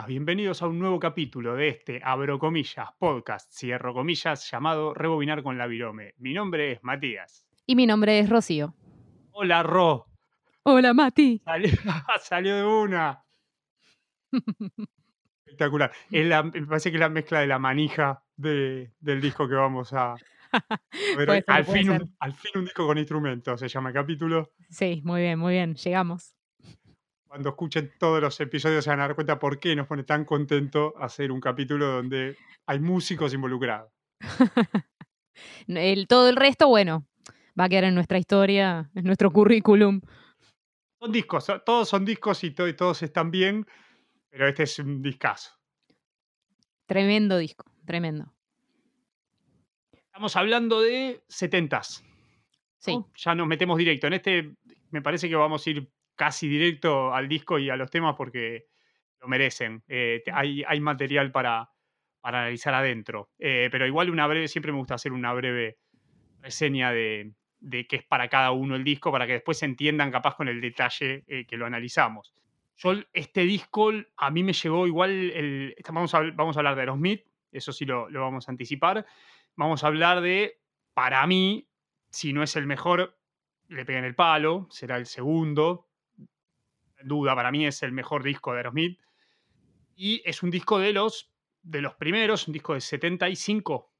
buenas, bienvenidos a un nuevo capítulo de este, abro comillas, podcast, cierro comillas, llamado Rebobinar con la Virome. Mi nombre es Matías. Y mi nombre es Rocío. Hola, Ro. Hola, Mati. Salió, salió de una. Espectacular. Es la- me parece que es la mezcla de la manija de- del disco que vamos a, ser, al, fin un, al fin un disco con instrumentos, se llama el capítulo. Sí, muy bien, muy bien. Llegamos. Cuando escuchen todos los episodios se van a dar cuenta por qué nos pone tan contento hacer un capítulo donde hay músicos involucrados. El, todo el resto, bueno, va a quedar en nuestra historia, en nuestro currículum. Son discos, todos son discos y, to- y todos están bien, pero este es un discazo. Tremendo disco, tremendo. Estamos hablando de 70s. Sí, ¿no? Ya nos metemos directo. En este me parece que vamos a ir casi directo al disco y a los temas porque lo merecen. Eh, te- hay, hay material para, para analizar adentro. Eh, pero igual una breve, siempre me gusta hacer una breve reseña de, de qué es para cada uno el disco, para que después se entiendan capaz con el detalle eh, que lo analizamos. Yo este disco a mí me llegó igual, el, vamos, a, vamos a hablar de Aerosmith, eso sí lo, lo vamos a anticipar. Vamos a hablar de, para mí, si no es el mejor, le peguen el palo, será el segundo. Duda, para mí es el mejor disco de Aerosmith. Y es un disco de los, de los primeros, un disco de 75,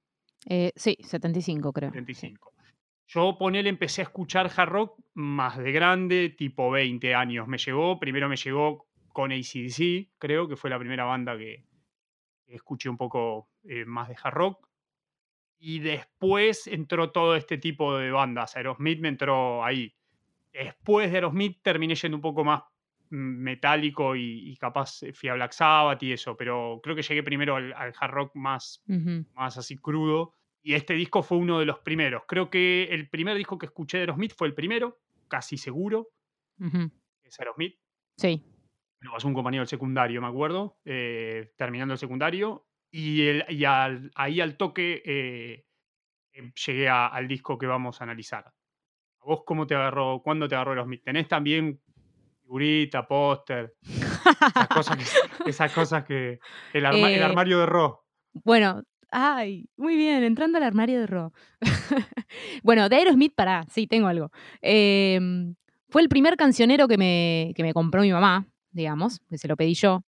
eh, sí, 75 creo. sí. 75. Yo ponele, empecé a escuchar hard rock más de grande, tipo 20 años. Me llegó, primero me llegó con ACDC, creo que fue la primera banda que, escuché un poco eh, más de hard rock. Y después entró todo este tipo de bandas. Aerosmith me entró ahí. Después de Aerosmith terminé yendo un poco más metálico y, y capaz eh, fui a Black Sabbath y eso, pero creo que llegué primero al, al hard rock más, más así crudo. Y este disco fue uno de los primeros. Creo que el primer disco que escuché de Aerosmith fue el primero, casi seguro, Ujú. que es Aerosmith. Sí, lo pasó un compañero del secundario, me acuerdo, eh, terminando el secundario. Y, el- y al- ahí al toque eh, eh, llegué a- al disco que vamos a analizar. ¿A vos cómo te agarró? ¿Cuándo te agarró Aerosmith? ¿Tenés también figurita, póster? Esas cosas que... esas cosas que el, arma- el Eh, armario de Ro. Bueno, ay, muy bien, entrando al armario de Ro. bueno, de Aerosmith, pará, sí, tengo algo. Em, fue el primer cancionero que me, que me compró mi mamá, digamos, que se lo pedí yo,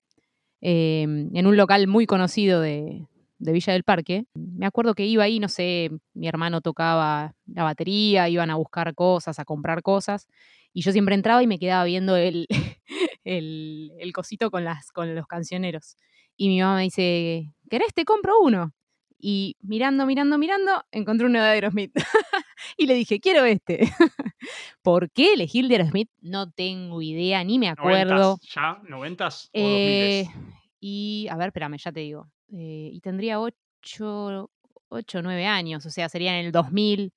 em, en un local muy conocido de, de Villa del Parque. Me acuerdo que iba ahí, no sé, mi hermano tocaba la batería, iban a buscar cosas, a comprar cosas, y yo siempre entraba y me quedaba viendo el, el, el cosito con, las, con los cancioneros. Y mi mamá me dice, ¿querés? Te compro uno. Y mirando, mirando, mirando, encontré uno de Aerosmith. y le dije, quiero este. ¿Por qué elegí el de Aerosmith? No tengo idea, ni me acuerdo. ¿Noventas ¿Ya? ¿Noventas o Eh, 2000? y, a ver, espérame, ya te digo. Eh, y tendría 8, 8, 9 años, o sea, sería en el 2000,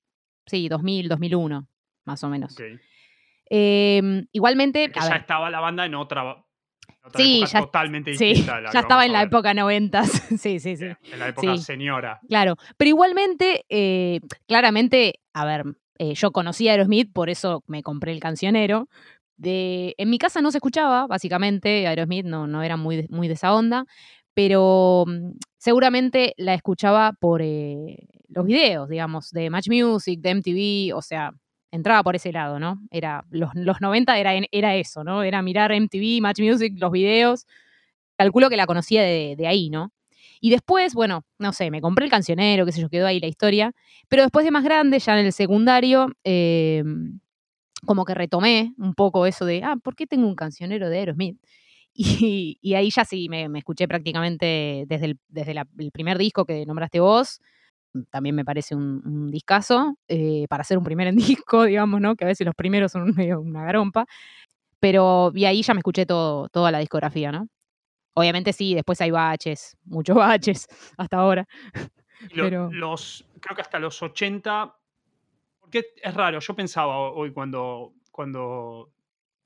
sí, 2000, 2001, más o menos. Em, igualmente, Que ya ver, estaba la banda en otra, en otra Sí, época ya- totalmente sí, distinta. la ya estaba vamos en la época 90. sí, sí, sí. Eh, En la época Sí. señora. Claro, pero igualmente, eh, claramente, a ver, eh, yo conocí a Aerosmith, por eso me compré el cancionero. De, en mi casa no se escuchaba, básicamente, Aerosmith no, no era muy muy de esa onda, pero mm, seguramente la escuchaba por eh, los videos, digamos, de Match Music, de MTV, o sea, entraba por ese lado, ¿no? Era, los, los 90 era, era eso, ¿no? Era mirar MTV, Match Music, los videos. Calculo que la conocía de, de ahí, ¿no? Y después, bueno, no sé, me compré el cancionero, qué sé yo, quedó ahí la historia. Pero después de más grande, ya en el secundario, eh, como que retomé un poco eso de, ah, ¿por qué tengo un cancionero de Aerosmith? Y, y ahí ya sí, me, me escuché prácticamente desde, el, desde la- el primer disco que nombraste vos. También me parece un, un discazo, eh, para hacer un primer en disco, digamos, ¿no? Que a veces los primeros son medio una garompa. Pero y ahí ya me escuché todo, toda la discografía, ¿no? Obviamente sí, después hay baches, muchos baches hasta ahora. Lo- Pero- los, creo que hasta los 80, porque es raro, yo pensaba hoy cuando, cuando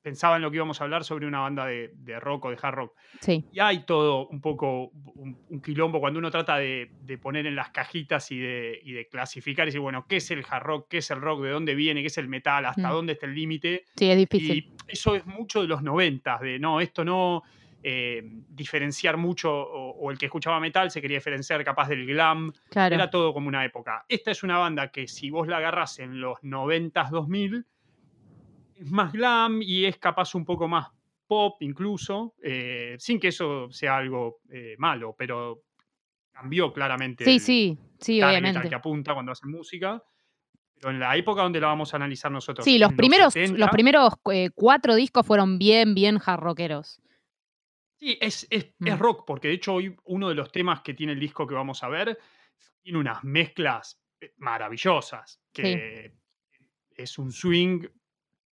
pensaba en lo que íbamos a hablar sobre una banda de, de rock o de hard rock. Sí, Y hay todo un poco un, un quilombo cuando uno trata de, de poner en las cajitas y de, y de clasificar y decir, bueno, ¿qué es el hard rock? ¿Qué es el rock? ¿De dónde viene? ¿Qué es el metal? ¿Hasta Mm. dónde está el límite? sí, es difícil. Y eso es mucho de los noventas, de no, esto no. eh, diferenciar mucho, o, o el que escuchaba metal se quería diferenciar capaz del glam, Claro. era todo como una época. Esta es una banda que si vos la agarrás en los 90s, 2000, es más glam y es capaz un poco más pop incluso, eh, sin que eso sea algo eh, malo, pero cambió claramente Sí, el sí, sí, obviamente. que apunta cuando hacen música. Pero en la época donde la vamos a analizar nosotros. Sí, los primeros, 70, los primeros eh, cuatro discos fueron bien, bien hard rockeros. Sí, es, es, Mm. es rock, porque de hecho hoy uno de los temas que tiene el disco que vamos a ver tiene unas mezclas maravillosas, que es un swing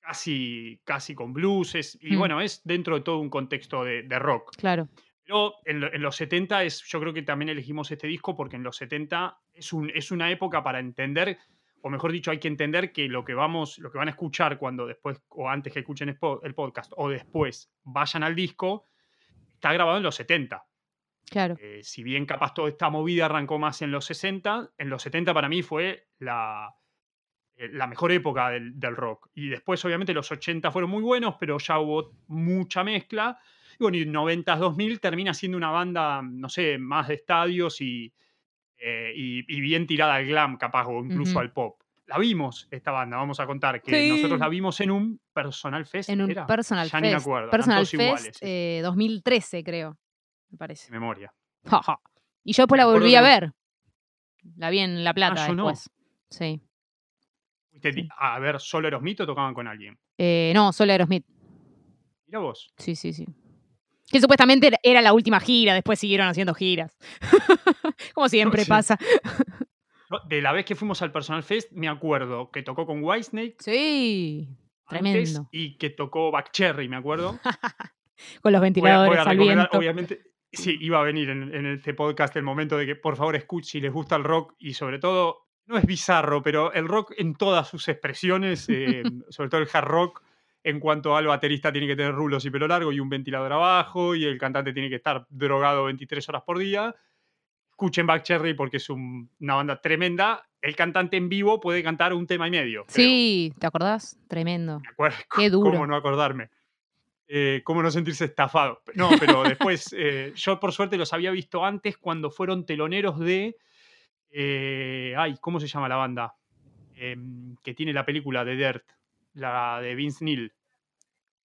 casi, casi con blues, es- y Mm. bueno, es dentro de todo un contexto de, de rock. Claro. Pero en, lo- en los 70 es, yo creo que también elegimos este disco porque en los 70 es, un, es una época para entender, o mejor dicho, hay que entender que lo que vamos, lo que van a escuchar cuando después, o antes que escuchen el po- el podcast, o después vayan al disco, está grabado en los 70. Claro. Eh, si bien capaz toda esta movida arrancó más en los 60, en los 70 para mí fue la, la mejor época del, del rock. Y después, obviamente, los 80 fueron muy buenos, pero ya hubo mucha mezcla. Y bueno, y 90s, 2000 termina siendo una banda, no sé, más de estadios y, eh, y, y bien tirada al glam, capaz, o incluso al pop. La vimos, esta banda, vamos a contar, que Sí. nosotros la vimos en un Personal Fest. En un ¿era? Personal ya ni me Fest. acuerdo, Personal Fest iguales, eh, 2013, creo. Me parece. de memoria. y yo después la volví a ver. La vi en La Plata yo no. después. Sí. Fuiste. A ver, solo Aerosmith o tocaban con alguien. Eh, no, solo Aerosmith. Mira vos. Sí, sí, sí. Que supuestamente era- la última gira, después siguieron haciendo giras. Como siempre Sí. pasa. De la vez que fuimos al Personal Fest, me acuerdo que tocó con Whitesnake. Sí. antes Tremendo. y que tocó Backcherry, me acuerdo. Con los Voy a, ventiladores voy a al viento. obviamente, sí, iba a venir en, en este podcast el momento de que por favor escuchen si les gusta el rock y sobre todo, no es bizarro, pero el rock en todas sus expresiones, eh, sobre todo el hard rock, en cuanto al baterista tiene que tener rulos y pelo largo y un ventilador abajo y el cantante tiene que estar drogado 23 horas por día. Escuchen Backcherry porque es un- una banda tremenda. El cantante en vivo puede cantar un tema y medio. creo. Sí, ¿te acordás? Tremendo. Me acuerdo. Qué duro. ¿Cómo no acordarme? Eh, ¿Cómo no sentirse estafado? No, pero después, eh, yo por suerte los había visto antes cuando fueron teloneros de. Eh, ay, ¿cómo se llama la banda? Em, que tiene la película de Dirt, la de Vince Neil.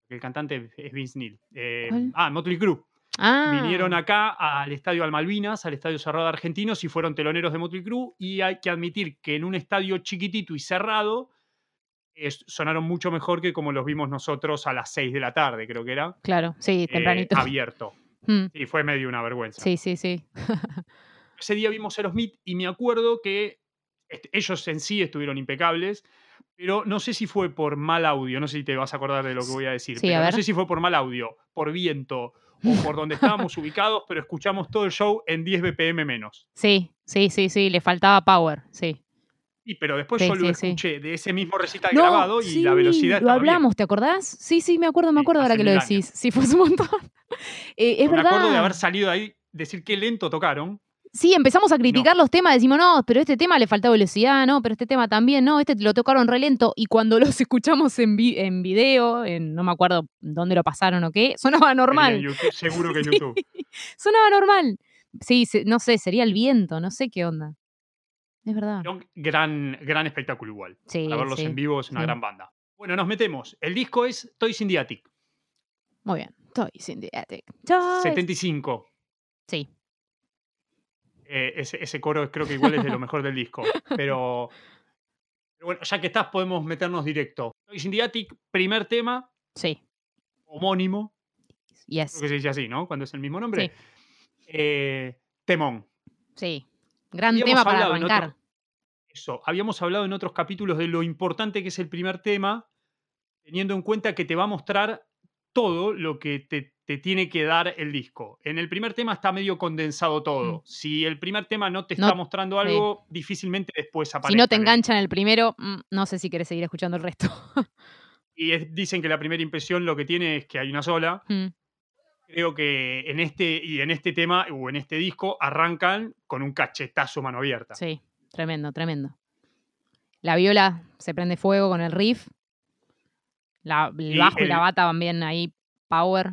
El cantante es Vince Neil. Eh, ah, Motley Crue. Ah, Vinieron acá al estadio Almalvinas, al estadio cerrado de Argentinos, y fueron teloneros de Motley Crue. Y hay que admitir que en un estadio chiquitito y cerrado es- sonaron mucho mejor que como los vimos nosotros a las 6 de la tarde, creo que era. claro, sí, eh, tempranito. abierto. Mm, Y fue medio una vergüenza. Sí, sí, sí. Ese día vimos Aerosmith y me acuerdo que ellos en sí estuvieron impecables, pero no sé si fue por mal audio, no sé si te vas a acordar de lo que voy a decir, Sí, a pero no sé si fue por mal audio, por viento o por donde estábamos ubicados, pero escuchamos todo el show en 10 BPM menos. Sí, sí, sí, sí, le faltaba power, sí. Y pero después Sí, yo lo sí, sí. escuché de ese mismo recital No, grabado y la sí, velocidad Lo bien. hablamos, ¿te acordás? Sí, sí, me acuerdo, me Sí, acuerdo ahora que lo decís. Sí, fue un montón. Eh, es me verdad. acuerdo de haber salido de ahí, decir qué lento tocaron. Sí, empezamos a criticar los temas, decimos, no, pero este tema le falta velocidad, no, pero este tema también, no, este lo tocaron re lento. Y cuando los escuchamos en, vi- en video, en, no me acuerdo dónde lo pasaron o qué, sonaba normal. YouTube, seguro que en Sí, YouTube. sonaba normal. Sí, se- no sé, sería el viento, no sé qué onda. Es verdad. Gran, gran espectáculo igual. Sí, Para verlos sí, en vivo es una sí. gran banda. Bueno, nos metemos. El disco es Toys in the Attic, Muy bien. Toys in the attic. Toys. 75. Sí. Eh, ese, ese coro creo que igual es de lo mejor del disco. Pero, pero bueno, ya que estás, podemos meternos directo. Toys in the Attic, primer tema, Sí. homónimo. Yes. Creo que se dice así, ¿no? Cuando es el mismo nombre. Sí. Eh, temón. Sí. Gran tema para otro- arrancar. Eso, habíamos hablado en otros capítulos de lo importante que es el primer tema, teniendo en cuenta que te va a mostrar todo lo que te, te tiene que dar el disco. En el primer tema está medio condensado todo. Mm. Si el primer tema no te No- está mostrando algo, difícilmente después aparece. Si no te enganchan el primero, mm, no sé si querés seguir escuchando el resto. Y es- dicen que la primera impresión lo que tiene es que hay una sola. Mm, Creo que en este y en este tema o en este disco arrancan con un cachetazo mano abierta. sí, tremendo, tremendo. La viola se prende fuego con el riff. La, el Y bajo y la bata van bien ahí, power.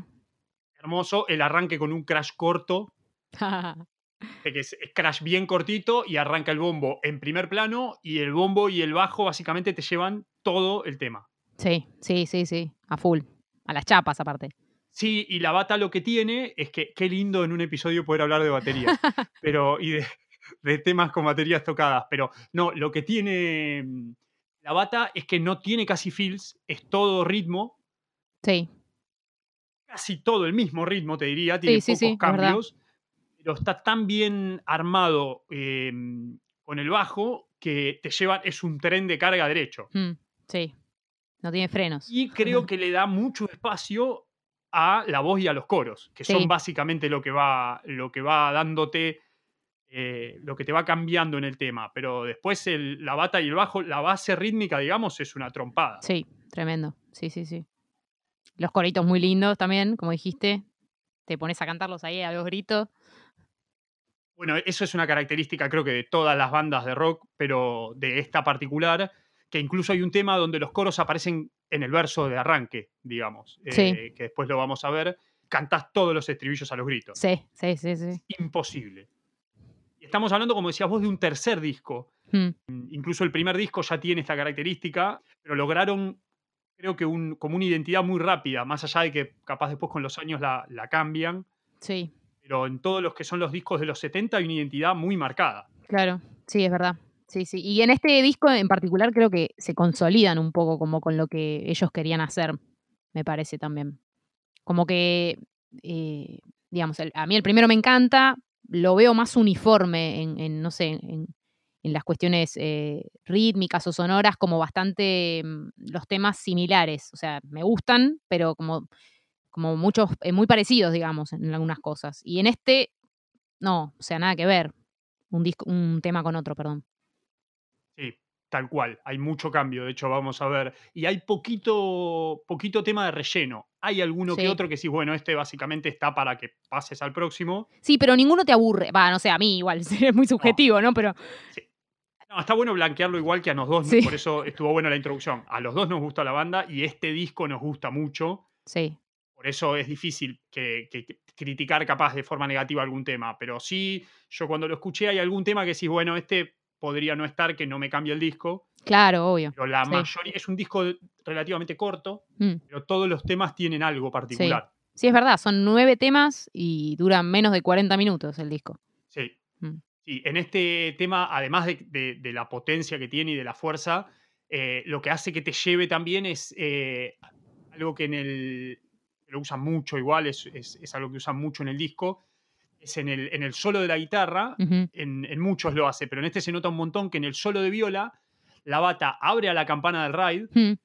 Hermoso. El arranque con un crash corto, que es, es crash bien cortito y arranca el bombo en primer plano y el bombo y el bajo básicamente te llevan todo el tema. sí, sí, sí, sí. A full. A las chapas, aparte. Sí, y la bata lo que tiene es que qué lindo en un episodio poder hablar de batería, pero y de, de temas con baterías tocadas, pero no, lo que tiene mm, la bata es que no tiene casi fills, es todo ritmo, Sí, casi todo el mismo ritmo, te diría, tiene sí, pocos sí, verdad. cambios, pero está tan bien armado eh, con el bajo que te lleva, es un tren de carga derecho. mm, sí. No tiene frenos. Y creo que le da mucho espacio a la voz y a los coros, que Sí. son básicamente lo que va, lo que va dándote, eh, lo que te va cambiando en el tema. Pero después el- la bata y el bajo, la base rítmica, digamos, es una trompada. Sí, tremendo. Sí, sí, sí. Los coritos muy lindos también, como dijiste. Te pones a cantarlos ahí a los gritos. Bueno, eso es una característica creo que de todas las bandas de rock, pero de esta particular, que incluso hay un tema donde los coros aparecen en el verso de arranque, digamos, Sí. eh, que después lo vamos a ver. Cantás todos los estribillos a los gritos. Sí, sí, sí, sí. imposible. Estamos hablando, como decías vos, de un tercer disco. Mm, Incluso el primer disco ya tiene esta característica, pero lograron, creo que un, como una identidad muy rápida, más allá de que capaz después con los años la, la cambian, Sí, pero en todos los que son los discos de los 70 hay una identidad muy marcada. claro. Sí, es verdad. Sí, sí. Y en este disco en particular creo que se consolidan un poco como con lo que ellos querían hacer, me parece también. Como que, eh, digamos, el- a mí el primero me encanta, lo veo más uniforme en, en, no sé, en, las cuestiones eh, rítmicas o sonoras, como bastante mm, los temas similares. O sea, me gustan, pero como, como muchos, eh, muy parecidos, digamos, en algunas cosas. Y en este, no, o sea, nada que ver. Un, disco, un tema con otro, perdón. Sí, tal cual. Hay mucho cambio, de hecho, vamos a ver. Y hay poquito, poquito tema de relleno. Hay alguno Sí. que otro que sí, bueno, este básicamente está para que pases al próximo. Sí, pero ninguno te aburre. Va, no sé, a mí igual, es muy subjetivo, ¿no? Pero No, está bueno blanquearlo igual que a los dos, Sí. por eso estuvo buena la introducción. A los dos nos gusta la banda y este disco nos gusta mucho. sí, Por eso es difícil que, que- que criticar capaz de forma negativa algún tema. Pero sí, yo cuando lo escuché hay algún tema que sí, bueno, este podría no estar, que no me cambia el disco. Claro, obvio. Pero la Sí. mayoría es un disco relativamente corto, Mm, pero todos los temas tienen algo particular. Sí, es verdad, son nueve temas y duran menos de 40 minutos el disco. Sí. Mm. Sí, en este tema, además de, de- de la potencia que tiene y de la fuerza, eh, lo que hace que te lleve también es eh, algo que en el. lo usan mucho igual, es, es- es algo que usan mucho en el disco, es en el, en el solo de la guitarra, en, en muchos lo hace, pero en este se nota un montón que en el solo de viola, la bata abre a la campana del ride, mm,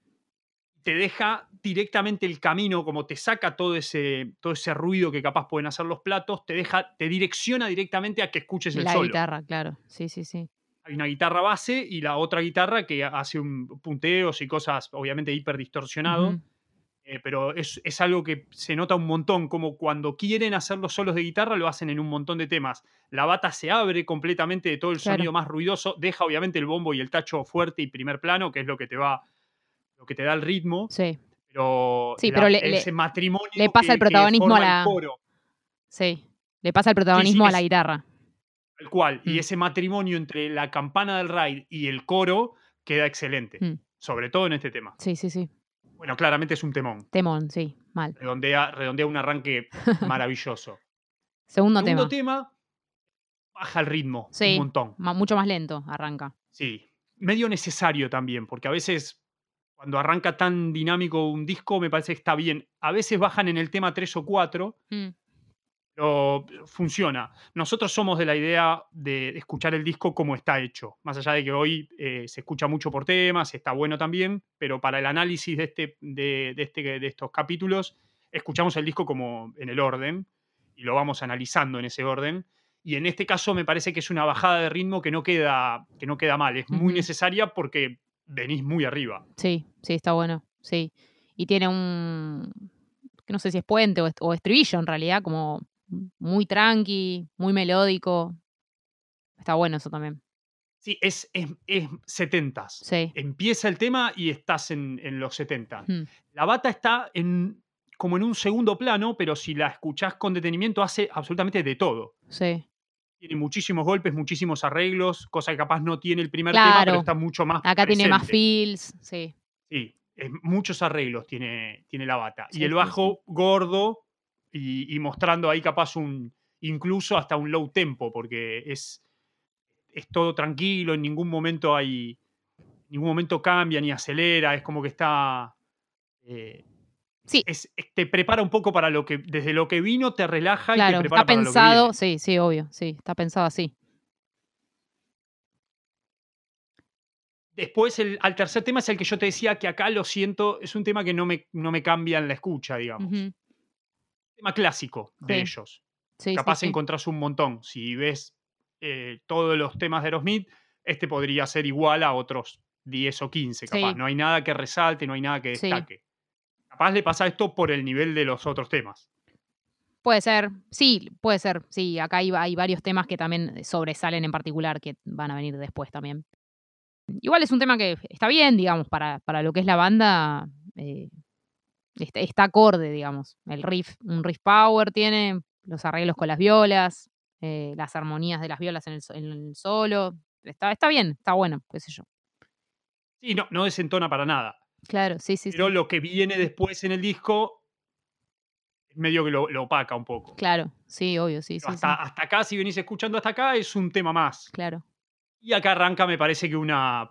te deja directamente el camino, como te saca todo ese, todo ese ruido que capaz pueden hacer los platos, te deja, te direcciona directamente a que escuches el La solo. guitarra, claro. Sí, sí, sí. Hay una guitarra base y la otra guitarra que hace un punteos y cosas obviamente hiper distorsionado, eh, pero es, es algo que se nota un montón, como cuando quieren hacer los solos de guitarra lo hacen en un montón de temas. La bata se abre completamente de todo el Claro. sonido más ruidoso, deja obviamente el bombo y el tacho fuerte y primer plano, que es lo que te va, lo que te da el ritmo, Sí, pero, Sí, la- pero le- ese matrimonio le pasa el que- protagonismo a la- coro, sí. Le pasa el protagonismo a la guitarra. tal cual, Mm. y ese matrimonio entre la campana del ride y el coro queda excelente, Mm. sobre todo en este tema. Sí, sí, sí. Bueno, claramente es un temón. Temón, sí, mal. Redondea, redondea un arranque maravilloso. Segundo, Segundo tema. tema, baja el ritmo Sí. un montón. Mucho más lento arranca. Sí. Medio necesario también, porque a veces cuando arranca tan dinámico un disco me parece que está bien. A veces bajan en el tema 3 o 4, Mm, pero funciona. Nosotros somos de la idea de escuchar el disco como está hecho, más allá de que hoy eh, se escucha mucho por temas, está bueno también, pero para el análisis de, este, de, de este, de estos capítulos, escuchamos el disco como en el orden y lo vamos analizando en ese orden. Y en este caso me parece que es una bajada de ritmo que no queda, que no queda mal, es muy necesaria porque venís muy arriba. Sí, sí, está bueno. Sí. Y tiene un. no sé si es puente o, est- o estribillo en realidad, como muy tranqui, muy melódico. Está bueno eso también. Sí, es, es, es 70s. Sí. Empieza el tema y estás en, en los 70. Mm, La bata está en como en un segundo plano, pero si la escuchás con detenimiento hace absolutamente de todo. Sí. Tiene muchísimos golpes, muchísimos arreglos, cosa que capaz no tiene el primer tema, pero está mucho más Acá tiene más feels, sí. Sí, muchos arreglos tiene, tiene la bata. Sí, y el sí, bajo gordo y, y mostrando ahí capaz un, incluso hasta un low tempo, porque es, es todo tranquilo, en ningún momento hay, en ningún momento cambia ni acelera, es como que está... eh, Sí. es- es- te prepara un poco para lo que, desde lo que vino, te relaja y te Claro, prepara está para lo que pensado, viene. sí, sí, obvio, sí, está pensado así. Después, el, al tercer tema es el que yo te decía que acá lo siento, es un tema que no me, no me cambia en la escucha, digamos. Tema clásico de Sí. ellos. Sí, Capaz sí. encontrás un montón. Si ves eh, todos los temas de Aerosmith, este podría ser igual a otros 10 o 15, capaz. Sí. No hay nada que resalte, no hay nada que Sí. destaque. Capaz le pasa esto por el nivel de los otros temas. Puede ser, sí, puede ser. Sí, acá hay, hay varios temas que también sobresalen en particular que van a venir después también. Igual es un tema que está bien, digamos, para, para lo que es la banda. Eh, está, está acorde, digamos. El riff, un riff power tiene, los arreglos con las violas, eh, las armonías de las violas en el, so- en el solo. Está, está bien, está bueno, qué sé yo. Sí, no, no desentona para nada. Claro, sí, sí, Pero sí. lo que viene después en el disco, medio que lo, lo opaca un poco. Claro, sí, obvio, sí, sí, hasta, sí. hasta acá, si venís escuchando hasta acá, es un tema más. Claro. Y acá arranca, me parece que una.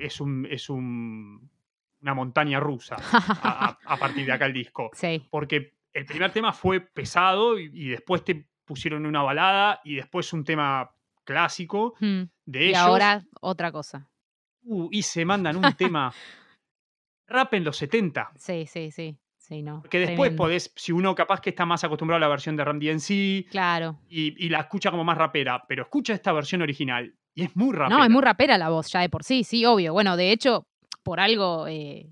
Es un. Es un una montaña rusa a, partir de acá el disco. sí, Porque el primer tema fue pesado y, y después te pusieron una balada y después un tema clásico mm, de Y ellos. ahora otra cosa. uh, y se mandan un tema rap en los 70. Sí, sí, sí. Sí, no. Que después tremendo. podés, si uno capaz que está más acostumbrado a la versión de Ram DNC Claro. y, y la escucha como más rapera, pero escucha esta versión original y es muy rapera. No, es muy rapera la voz ya de por sí, sí, obvio. Bueno, de hecho, por algo, eh,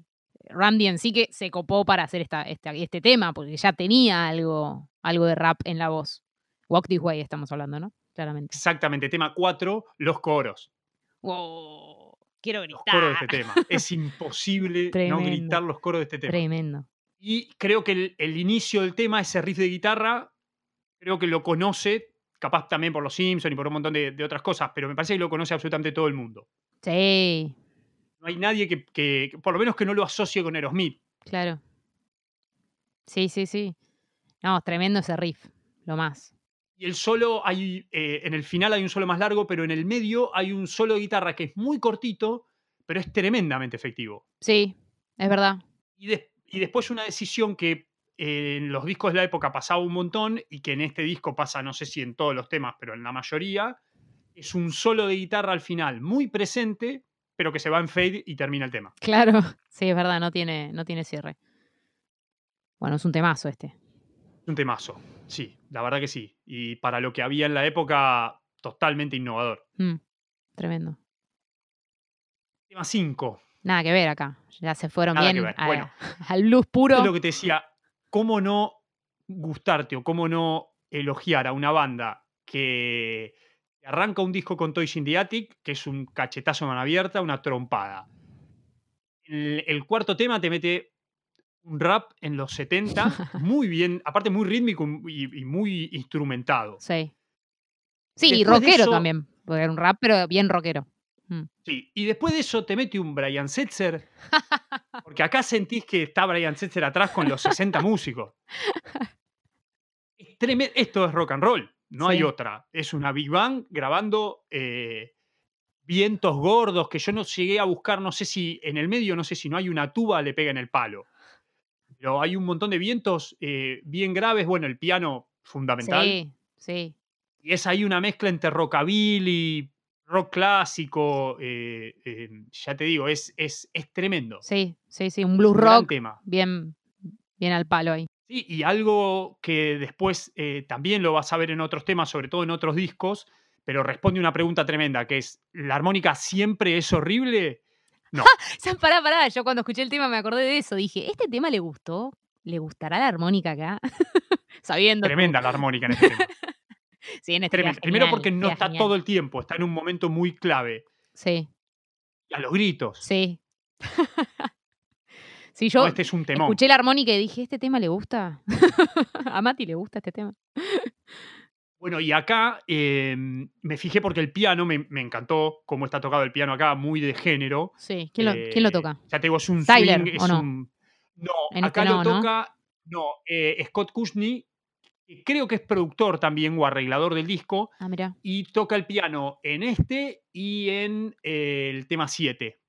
Randy en sí que se copó para hacer esta, esta- este tema, porque ya tenía algo, algo de rap en la voz. Walk This Way estamos hablando, ¿no? Claramente. Exactamente, tema 4, los coros. Wow, quiero Los gritar. coros de este tema. Es imposible no gritar los coros de este tema. Tremendo. Y creo que el, el inicio del tema, ese riff de guitarra, creo que lo conoce, capaz también por los Simpsons y por un montón de, de otras cosas, pero me parece que lo conoce absolutamente todo el mundo. Sí, No hay nadie que, por lo menos que no lo asocie con Aerosmith. claro. Sí, sí, sí. No, tremendo ese riff, lo más. Y el solo, hay, eh, en el final hay un solo más largo, pero en el medio hay un solo de guitarra que es muy cortito, pero es tremendamente efectivo. Sí, es verdad. Y después una decisión que eh, en los discos de la época pasaba un montón y que en este disco pasa, no sé si en todos los temas, pero en la mayoría, es un solo de guitarra al final, muy presente, pero que se va en fade y termina el tema. Claro, sí, es verdad, no tiene, no tiene cierre. Bueno, es un temazo este. Un temazo, sí, la verdad que sí. Y para lo que había en la época, totalmente innovador. Mm, tremendo. Tema 5. Nada que ver acá. Ya se fueron Nada bien a- Bueno. al blues puro. Es lo que te decía, ¿cómo no gustarte o cómo no elogiar a una banda que arranca un disco con Toys in the Attic, que es un cachetazo de mano abierta, una trompada? El, el cuarto tema te mete un rap en los 70, muy bien, aparte muy rítmico y, y muy instrumentado. Sí. Sí, y Después rockero eso- también. Porque era un rap, pero bien rockero. Mm. Sí, y después de eso te mete un Brian Setzer, porque acá sentís que está Brian Setzer atrás con los 60 músicos. Es Esto es rock and roll, no hay otra. Es una Big Bang grabando eh, vientos gordos que yo no llegué a buscar, no sé si en el medio, no sé si no hay una tuba, le pega en el palo. Pero hay un montón de vientos eh, bien graves, bueno, el piano fundamental. Sí, sí. Y es ahí una mezcla entre rockabilly, rock clásico, eh, eh, ya te digo, es, es, es tremendo. Sí, sí, sí. Un blues Un rock tema. bien, bien al palo ahí. Sí, y algo que después eh, también lo vas a ver en otros temas, sobre todo en otros discos, pero responde una pregunta tremenda, que es, ¿la armónica siempre es horrible? No, Pará, pará. Yo cuando escuché el tema me acordé de eso. Dije, ¿este tema le gustó? ¿Le gustará la armónica acá? Sabiendo. tú. tremenda la armónica en este tema. Sí, en este Tremenda. Primero genial, porque no está genial. todo el tiempo, está en un momento muy clave. Sí, Y a los gritos. sí. Sí, No, yo este es un temón. escuché la armónica y dije, ¿este tema le gusta? ¿A Mati le gusta este tema? Bueno, y acá eh, me fijé porque el piano me, me encantó cómo está tocado el piano acá, muy de género. Sí, ¿quién lo, quién lo Eh, toca? Ya te digo, es un Tyler, swing, ¿o no? un... No, En acá este lo toca, no, eh, Scott Kushny, que creo que es productor también o arreglador del disco, Ah, mira. y toca el piano en este y en eh, el tema 7.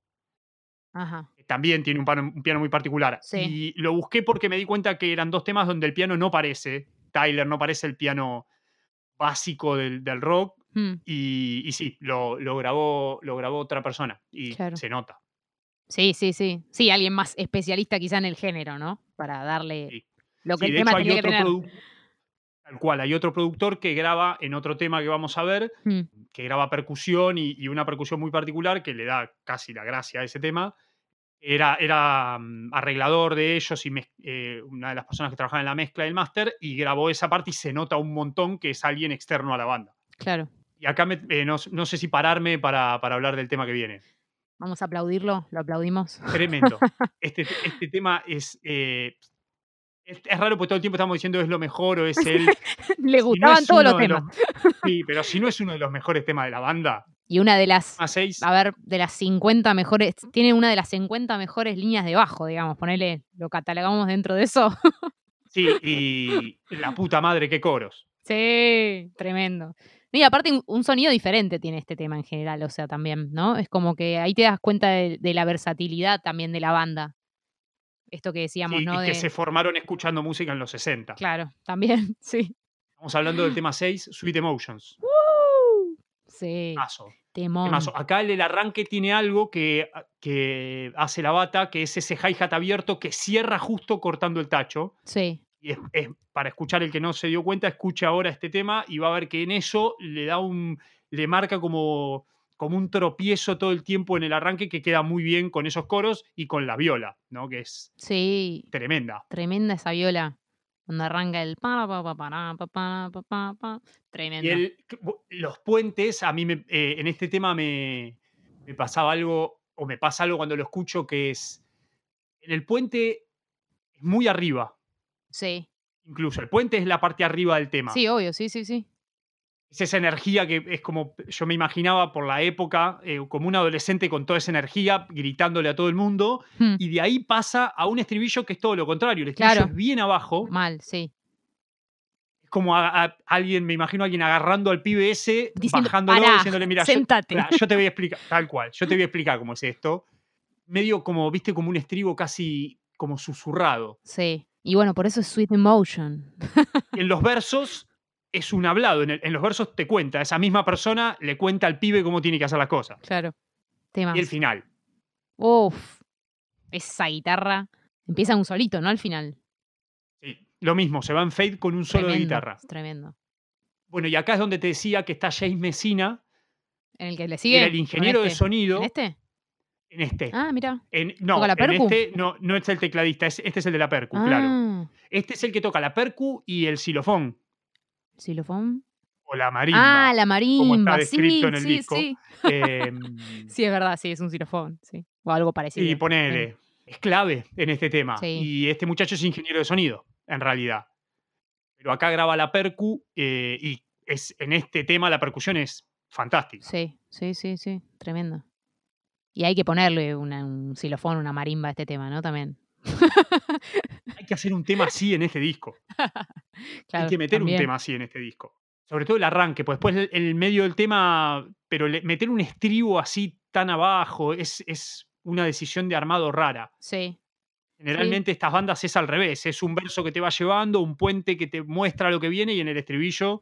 Ajá. También tiene un, pano- un piano muy particular. Sí. Y lo busqué porque me di cuenta que eran dos temas donde el piano no parece, Tyler no parece el piano básico del, del rock, Mm, y, y sí, lo, lo grabó, lo grabó otra persona y Claro. se nota. Sí, sí, sí. Sí, alguien más especialista quizá en el género, ¿no? Para darle Sí. lo que Sí, el de tema hecho, hay que otro tener. Tal cual, hay otro productor que graba en otro tema que vamos a ver, Mm, que graba percusión y, y una percusión muy particular que le da casi la gracia a ese tema. Era, era mm, arreglador de ellos y eh, una de las personas que trabajaba en la mezcla del máster y grabó esa parte y se nota un montón que es alguien externo a la banda. claro. Y acá me- eh, no, no sé si pararme para, para hablar del tema que viene. Vamos a aplaudirlo, lo aplaudimos. Tremendo. Este, este tema es, eh, es. es raro porque todo el tiempo estamos diciendo es lo mejor o es él. Le Si no gustaban todos los temas. Sí, pero si no es uno de los mejores temas de la banda, Y una de las, a 6, a ver, de las 50 mejores, tiene una de las 50 mejores líneas de bajo, digamos, ponele, lo catalogamos dentro de eso. sí, y la puta madre, qué coros. Sí, tremendo. Y aparte un, sonido diferente tiene este tema en general, o sea, también, ¿no? Es como que ahí te das cuenta de, de la versatilidad también de la banda. Esto que decíamos, Sí, ¿no? y que De- se formaron escuchando música en los 60. Claro, también, sí. Estamos hablando del tema 6, Sweet Emotions. Sí, Temazo, temón. temazo. Acá el, el arranque tiene algo que, que hace la bata, que es ese hi-hat abierto que cierra justo cortando el tacho. Sí, y es, es- para escuchar el que no se dio cuenta, escucha ahora este tema y va a ver que en eso le da un, le marca como, como un tropiezo todo el tiempo en el arranque que queda muy bien con esos coros y con la viola, ¿no? Que es sí, tremenda. tremenda esa viola. Cuando arranca el pa pa pa pa pa pa pa pa pa. Tremendo. Y el- los puentes, a mí me- eh, en este tema me, me pasaba algo, o me pasa algo cuando lo escucho, que es, en el puente es muy arriba, Sí, incluso. El puente es la parte arriba del tema. sí, obvio, sí, sí, sí. Es esa energía que es como yo me imaginaba por la época, eh, como un adolescente con toda esa energía gritándole a todo el mundo, Hmm, y de ahí pasa a un estribillo que es todo lo contrario. El estribillo Claro. es bien abajo, Mal, sí. es como a- a alguien, me imagino a alguien agarrando al pibe ese, Diciendo, bajándolo, "Pará, diciéndole, mira, yo, sentate. Claro, yo te voy a explicar, tal cual, yo te voy a explicar cómo es esto. Medio como, viste, como un estribo casi como susurrado. Sí. Y bueno, por eso es Sweet Emotion. En los versos es un hablado, en, el- en los versos te cuenta, esa misma persona le cuenta al pibe cómo tiene que hacer las cosas. Claro. Temas. Y el final. Uf. Esa guitarra. Empieza un solito, ¿no? Al final. Sí, lo mismo, se va en fade con un solo de guitarra. es Tremendo. Bueno, y acá es donde te decía que está James Messina, En el que le sigue. era el ingeniero de este. sonido ¿En este? en este. Ah, mira. En- no, ¿Toca la en percu? este no, no es el tecladista, es- este es el de la percu, claro. Ah, Este es el que toca la percu y el xilofón xilofón. o la marimba. Ah, la como marimba. está Sí, descrito en el sí, disco. sí. Em, Sí, es verdad, sí, es un xilofón. Sí. O algo parecido. y ponele, es clave en este tema. Sí. Y este muchacho es ingeniero de sonido, en realidad. Pero acá graba la percu eh, y es, en este tema la percusión es fantástica. Sí, sí, sí, sí. Tremendo. Y hay que ponerle una- un xilofón, una marimba a este tema, ¿no? También. Hay que hacer un tema así en este disco. Claro, Hay que meter también. un tema así en este disco. Sobre todo el arranque, pues después el, medio del tema, pero meter un estribo así tan abajo es, es una decisión de armado rara. Sí, Generalmente estas bandas es al revés, es un verso que te va llevando, un puente que te muestra lo que viene y en el estribillo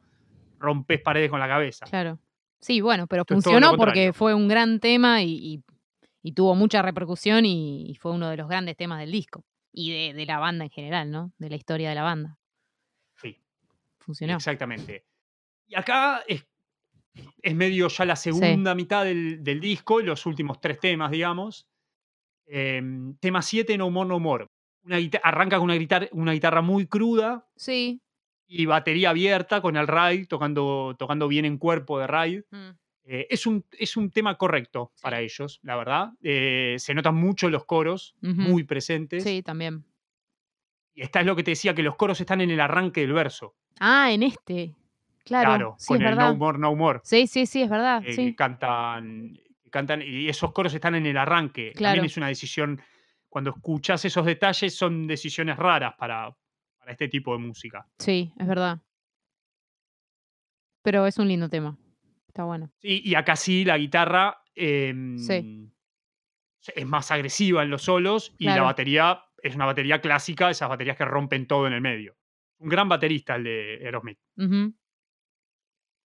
rompes paredes con la cabeza. claro. Sí, bueno, pero Esto funcionó porque fue un gran tema y, y- y tuvo mucha repercusión y, y fue uno de los grandes temas del disco. Y de, de la banda en general, ¿no? De la historia de la banda. Sí, Funcionó. exactamente. Y acá es, es medio ya la segunda mitad del, del disco, los últimos tres temas, digamos. Em, tema 7, No More, No More. Una arranca con una guitarra, una guitarra muy cruda Sí. y batería abierta con el ride, tocando, tocando bien en cuerpo de ride. Mm, Eh, es, un, es un tema correcto para ellos, la verdad. Eh, se notan mucho los coros, muy presentes. Sí, también. Y esta es lo que te decía, que los coros están en el arranque del verso. Ah, en este. Claro, Claro, sí, con es el verdad. No More, No More. Sí, sí, sí, es verdad. eh, sí. que cantan, que cantan, y esos coros están en el arranque. Claro. También es una decisión, cuando escuchas esos detalles, son decisiones raras para, para este tipo de música. Sí, es verdad. Pero es un lindo tema. Está bueno. Sí, y acá sí la guitarra em, es más agresiva en los solos y la batería es una batería clásica, esas baterías que rompen todo en el medio. Un gran baterista el de Aerosmith. Ujú,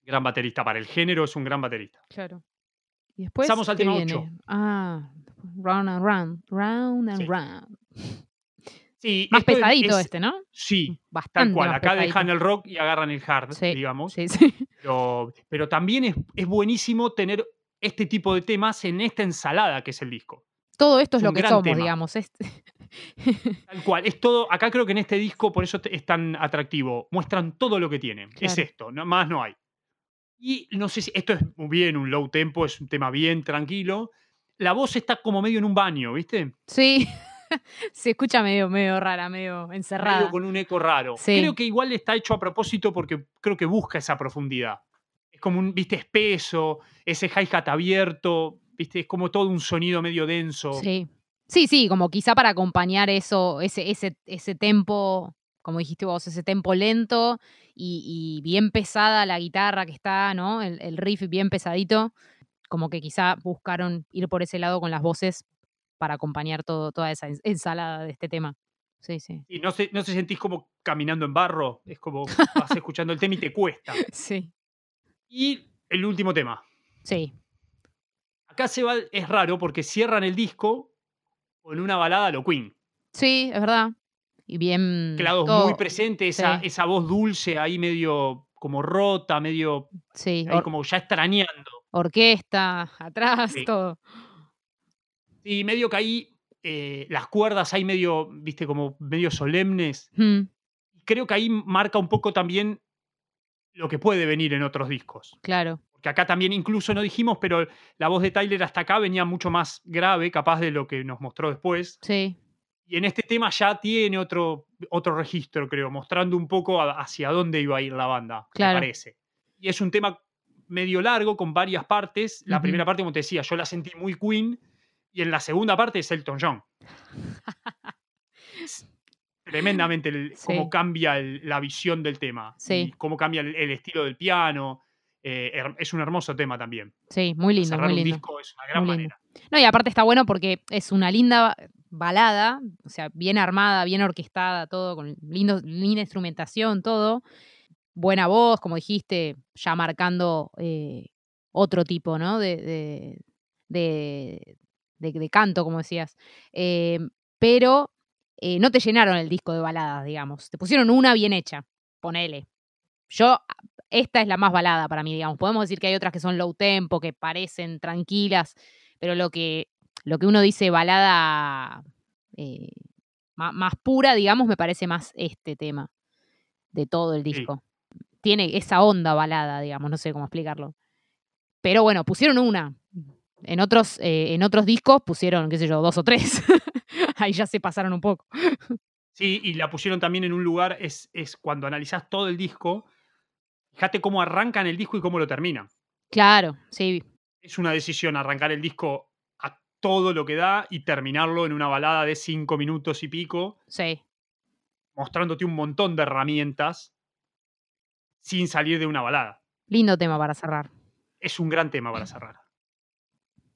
Gran baterista para el género, es un gran baterista. Claro. Y después. Pasamos al ¿qué tema viene? ocho. Ah, round and round. Round and Sí. round. Sí, Más pesadito es- este, ¿no? Sí, Bastante. tal cual. Acá pesadito. dejan el rock y agarran el hard, Sí, digamos. Sí, sí. Pero, pero también es, es buenísimo tener este tipo de temas en esta ensalada que es el disco. Todo esto es, Es lo que somos, tema. digamos. es- Tal cual. Es todo. Acá creo que en este disco, por eso es tan atractivo. Muestran todo lo que tienen. Es esto, no, más no hay. Y no sé si esto es muy bien, un low tempo, es un tema bien tranquilo. La voz está como medio en un baño, ¿viste? Sí. Se escucha medio, medio rara, medio Medio encerrada. con un eco raro. Sí. Creo que igual está hecho a propósito porque creo que busca esa profundidad. Es como un, viste, espeso, ese hi-hat abierto, viste, es como todo un sonido medio denso. Sí. Sí, sí, como quizá para acompañar eso, ese, ese, ese tempo, como dijiste vos, ese tempo lento y, y bien pesada la guitarra que está, ¿no? El, el riff bien pesadito. Como que quizá buscaron ir por ese lado con las voces para acompañar todo, toda esa ens- ensalada de este tema. Sí, sí. Y no se, no se sentís como caminando en barro, es como vas escuchando el tema y te cuesta. Sí. Y el último tema. Sí. Acá se va, es raro porque cierran el disco con una balada a lo Queen. Sí, es verdad. Y bien. Claro, todo- muy presente, esa, sí. esa voz dulce ahí medio como rota, medio Sí, ahí como ya extrañando. orquesta, atrás, Sí. todo. Y medio que ahí eh, las cuerdas ahí medio, viste, como medio solemnes. Mm, Creo que ahí marca un poco también lo que puede venir en otros discos. claro. Porque acá también incluso no dijimos, pero la voz de Tyler hasta acá venía mucho más grave, capaz de lo que nos mostró después. Sí. Y en este tema ya tiene otro, otro registro, creo, mostrando un poco a- hacia dónde iba a ir la banda, Claro. me parece. Y es un tema medio largo, con varias partes. La primera parte, como te decía, yo la sentí muy Queen. Y en la segunda parte es Elton John. Tremendamente el- cómo cambia el- la visión del tema. Sí. Y cómo cambia el, el estilo del piano. Eh, es un hermoso tema también. Sí, muy lindo, Cerrar muy un disco es una gran manera. No, y aparte está bueno porque es una linda balada, o sea, bien armada, bien orquestada, todo, con lindo, linda instrumentación, todo. Buena voz, como dijiste, ya marcando eh, otro tipo, ¿no? De, de, de- de- de canto, como decías. Eh, pero eh, no te llenaron el disco de baladas, digamos. Te pusieron una bien hecha, ponele. Yo, esta es la más balada para mí, digamos. Podemos decir que hay otras que son low tempo, que parecen tranquilas, pero lo que, lo que uno dice balada eh, más, pura, digamos, me parece más este tema de todo el Sí. disco. Tiene esa onda balada, digamos, no sé cómo explicarlo. Pero bueno, pusieron una. En otros, eh, en otros discos pusieron, qué sé yo, dos o tres. Ahí ya se pasaron un poco. Sí, y la pusieron también en un lugar, es, es cuando analizás todo el disco, fíjate cómo arrancan el disco y cómo lo terminan. Claro, sí, Es una decisión arrancar el disco a todo lo que da y terminarlo en una balada de cinco minutos y pico, sí. mostrándote un montón de herramientas sin salir de una balada. Lindo tema para cerrar. Es un gran tema para cerrar.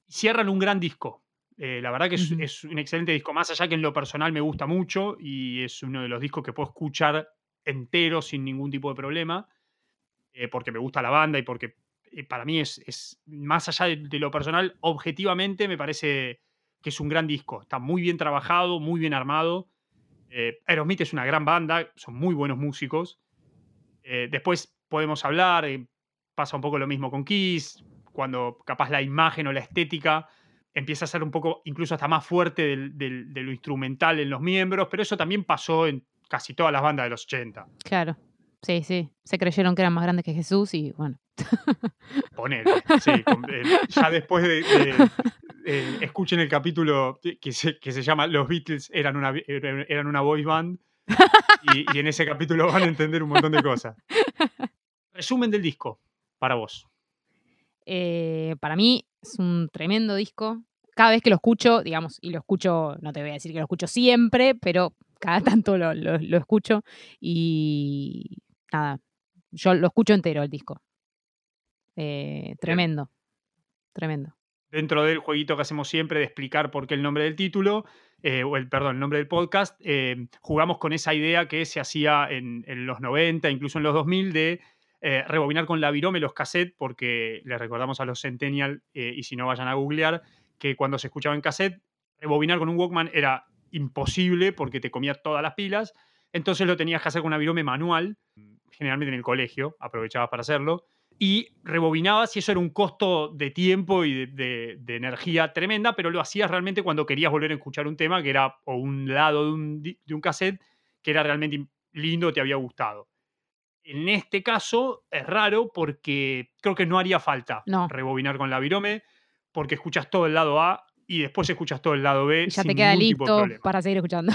Cierran un gran disco. Eh, la verdad que es, un excelente disco, más allá que en lo personal me gusta mucho y es uno de los discos que puedo escuchar entero sin ningún tipo de problema, eh, porque me gusta la banda y porque eh, para mí es, es, más allá de, de lo personal, objetivamente me parece que es un gran disco. Está muy bien trabajado, muy bien armado. Aerosmith es una gran banda, son muy buenos músicos. Después podemos hablar, pasa un poco lo mismo con Kiss, cuando capaz la imagen o la estética empieza a ser un poco, incluso hasta más fuerte del- del- de lo instrumental en los miembros, pero eso también pasó en casi todas las bandas de los 80. Claro. Sí, sí. Se creyeron que eran más grandes que Jesús y bueno. Ponele, sí. Eh, ya después de, eh, escuchen el capítulo que se, que se llama Los Beatles eran una, eran una boy band y, y en ese capítulo van a entender un montón de cosas. Resumen del disco, para vos. Eh, para mí es un tremendo disco. Cada vez que lo escucho, digamos, y lo escucho, no te voy a decir que lo escucho siempre, pero cada tanto lo, escucho y nada, yo lo escucho entero el disco. Eh, tremendo, tremendo. Dentro del jueguito que hacemos siempre de explicar por qué el nombre del título, eh, o el, perdón, el nombre del podcast, jugamos con esa idea que se hacía en, en, los 90, incluso en los 2000, de eh, rebobinar con la virome los cassettes, porque les recordamos a los Centennial, eh, y si no vayan a googlear, que cuando se escuchaba en cassette, rebobinar con un Walkman era imposible porque te comía todas las pilas. Entonces lo tenías que hacer con una virome manual, generalmente en el colegio, aprovechabas para hacerlo, y rebobinabas y eso era un costo de tiempo y de, energía tremenda, pero lo hacías realmente cuando querías volver a escuchar un tema que era o un lado de un, de un cassette que era realmente lindo, te había gustado. En este caso es raro porque creo que no haría falta rebobinar con la virome porque escuchas todo el lado A y después escuchas todo el lado B. Y ya te queda listo para seguir escuchando.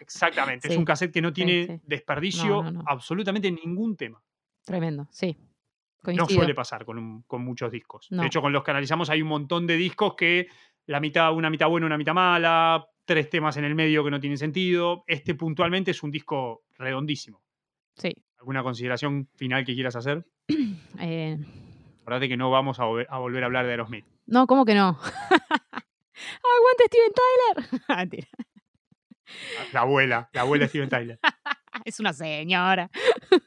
Exactamente, es un cassette que no tiene desperdicio absolutamente ningún tema. Tremendo, sí. No suele pasar con, muchos discos. De hecho, con los que analizamos hay un montón de discos que la mitad, una mitad buena, una mitad mala, tres temas en el medio que no tienen sentido. Este puntualmente es un disco redondísimo. Sí, ¿Alguna consideración final que quieras hacer? Eh... Acordate que no vamos a, volver a hablar de Aerosmith. No, ¿cómo que no? ¡Aguante Steven Tyler! La, abuela, la abuela de Steven Tyler. es una señora.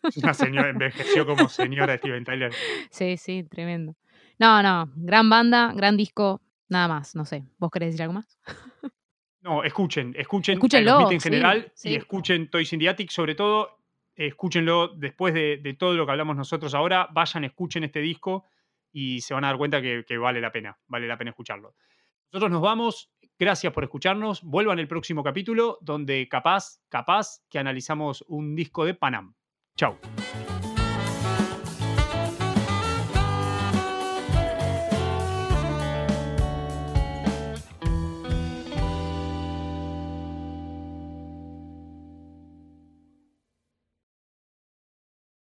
es una señora, envejeció como señora de Steven Tyler. Sí, sí, tremendo. No, no, gran banda, gran disco, nada más, no sé. ¿Vos querés decir algo más? no, escuchen, escuchen Escúchenlo, en general y escuchen Toys Indiatic, sobre todo escúchenlo después de, todo lo que hablamos nosotros ahora, vayan, escuchen este disco y se van a dar cuenta que, que, vale la pena, vale la pena escucharlo. Nosotros nos vamos, gracias por escucharnos, vuelvan el próximo capítulo donde capaz, capaz que analizamos un disco de Panam. Chau.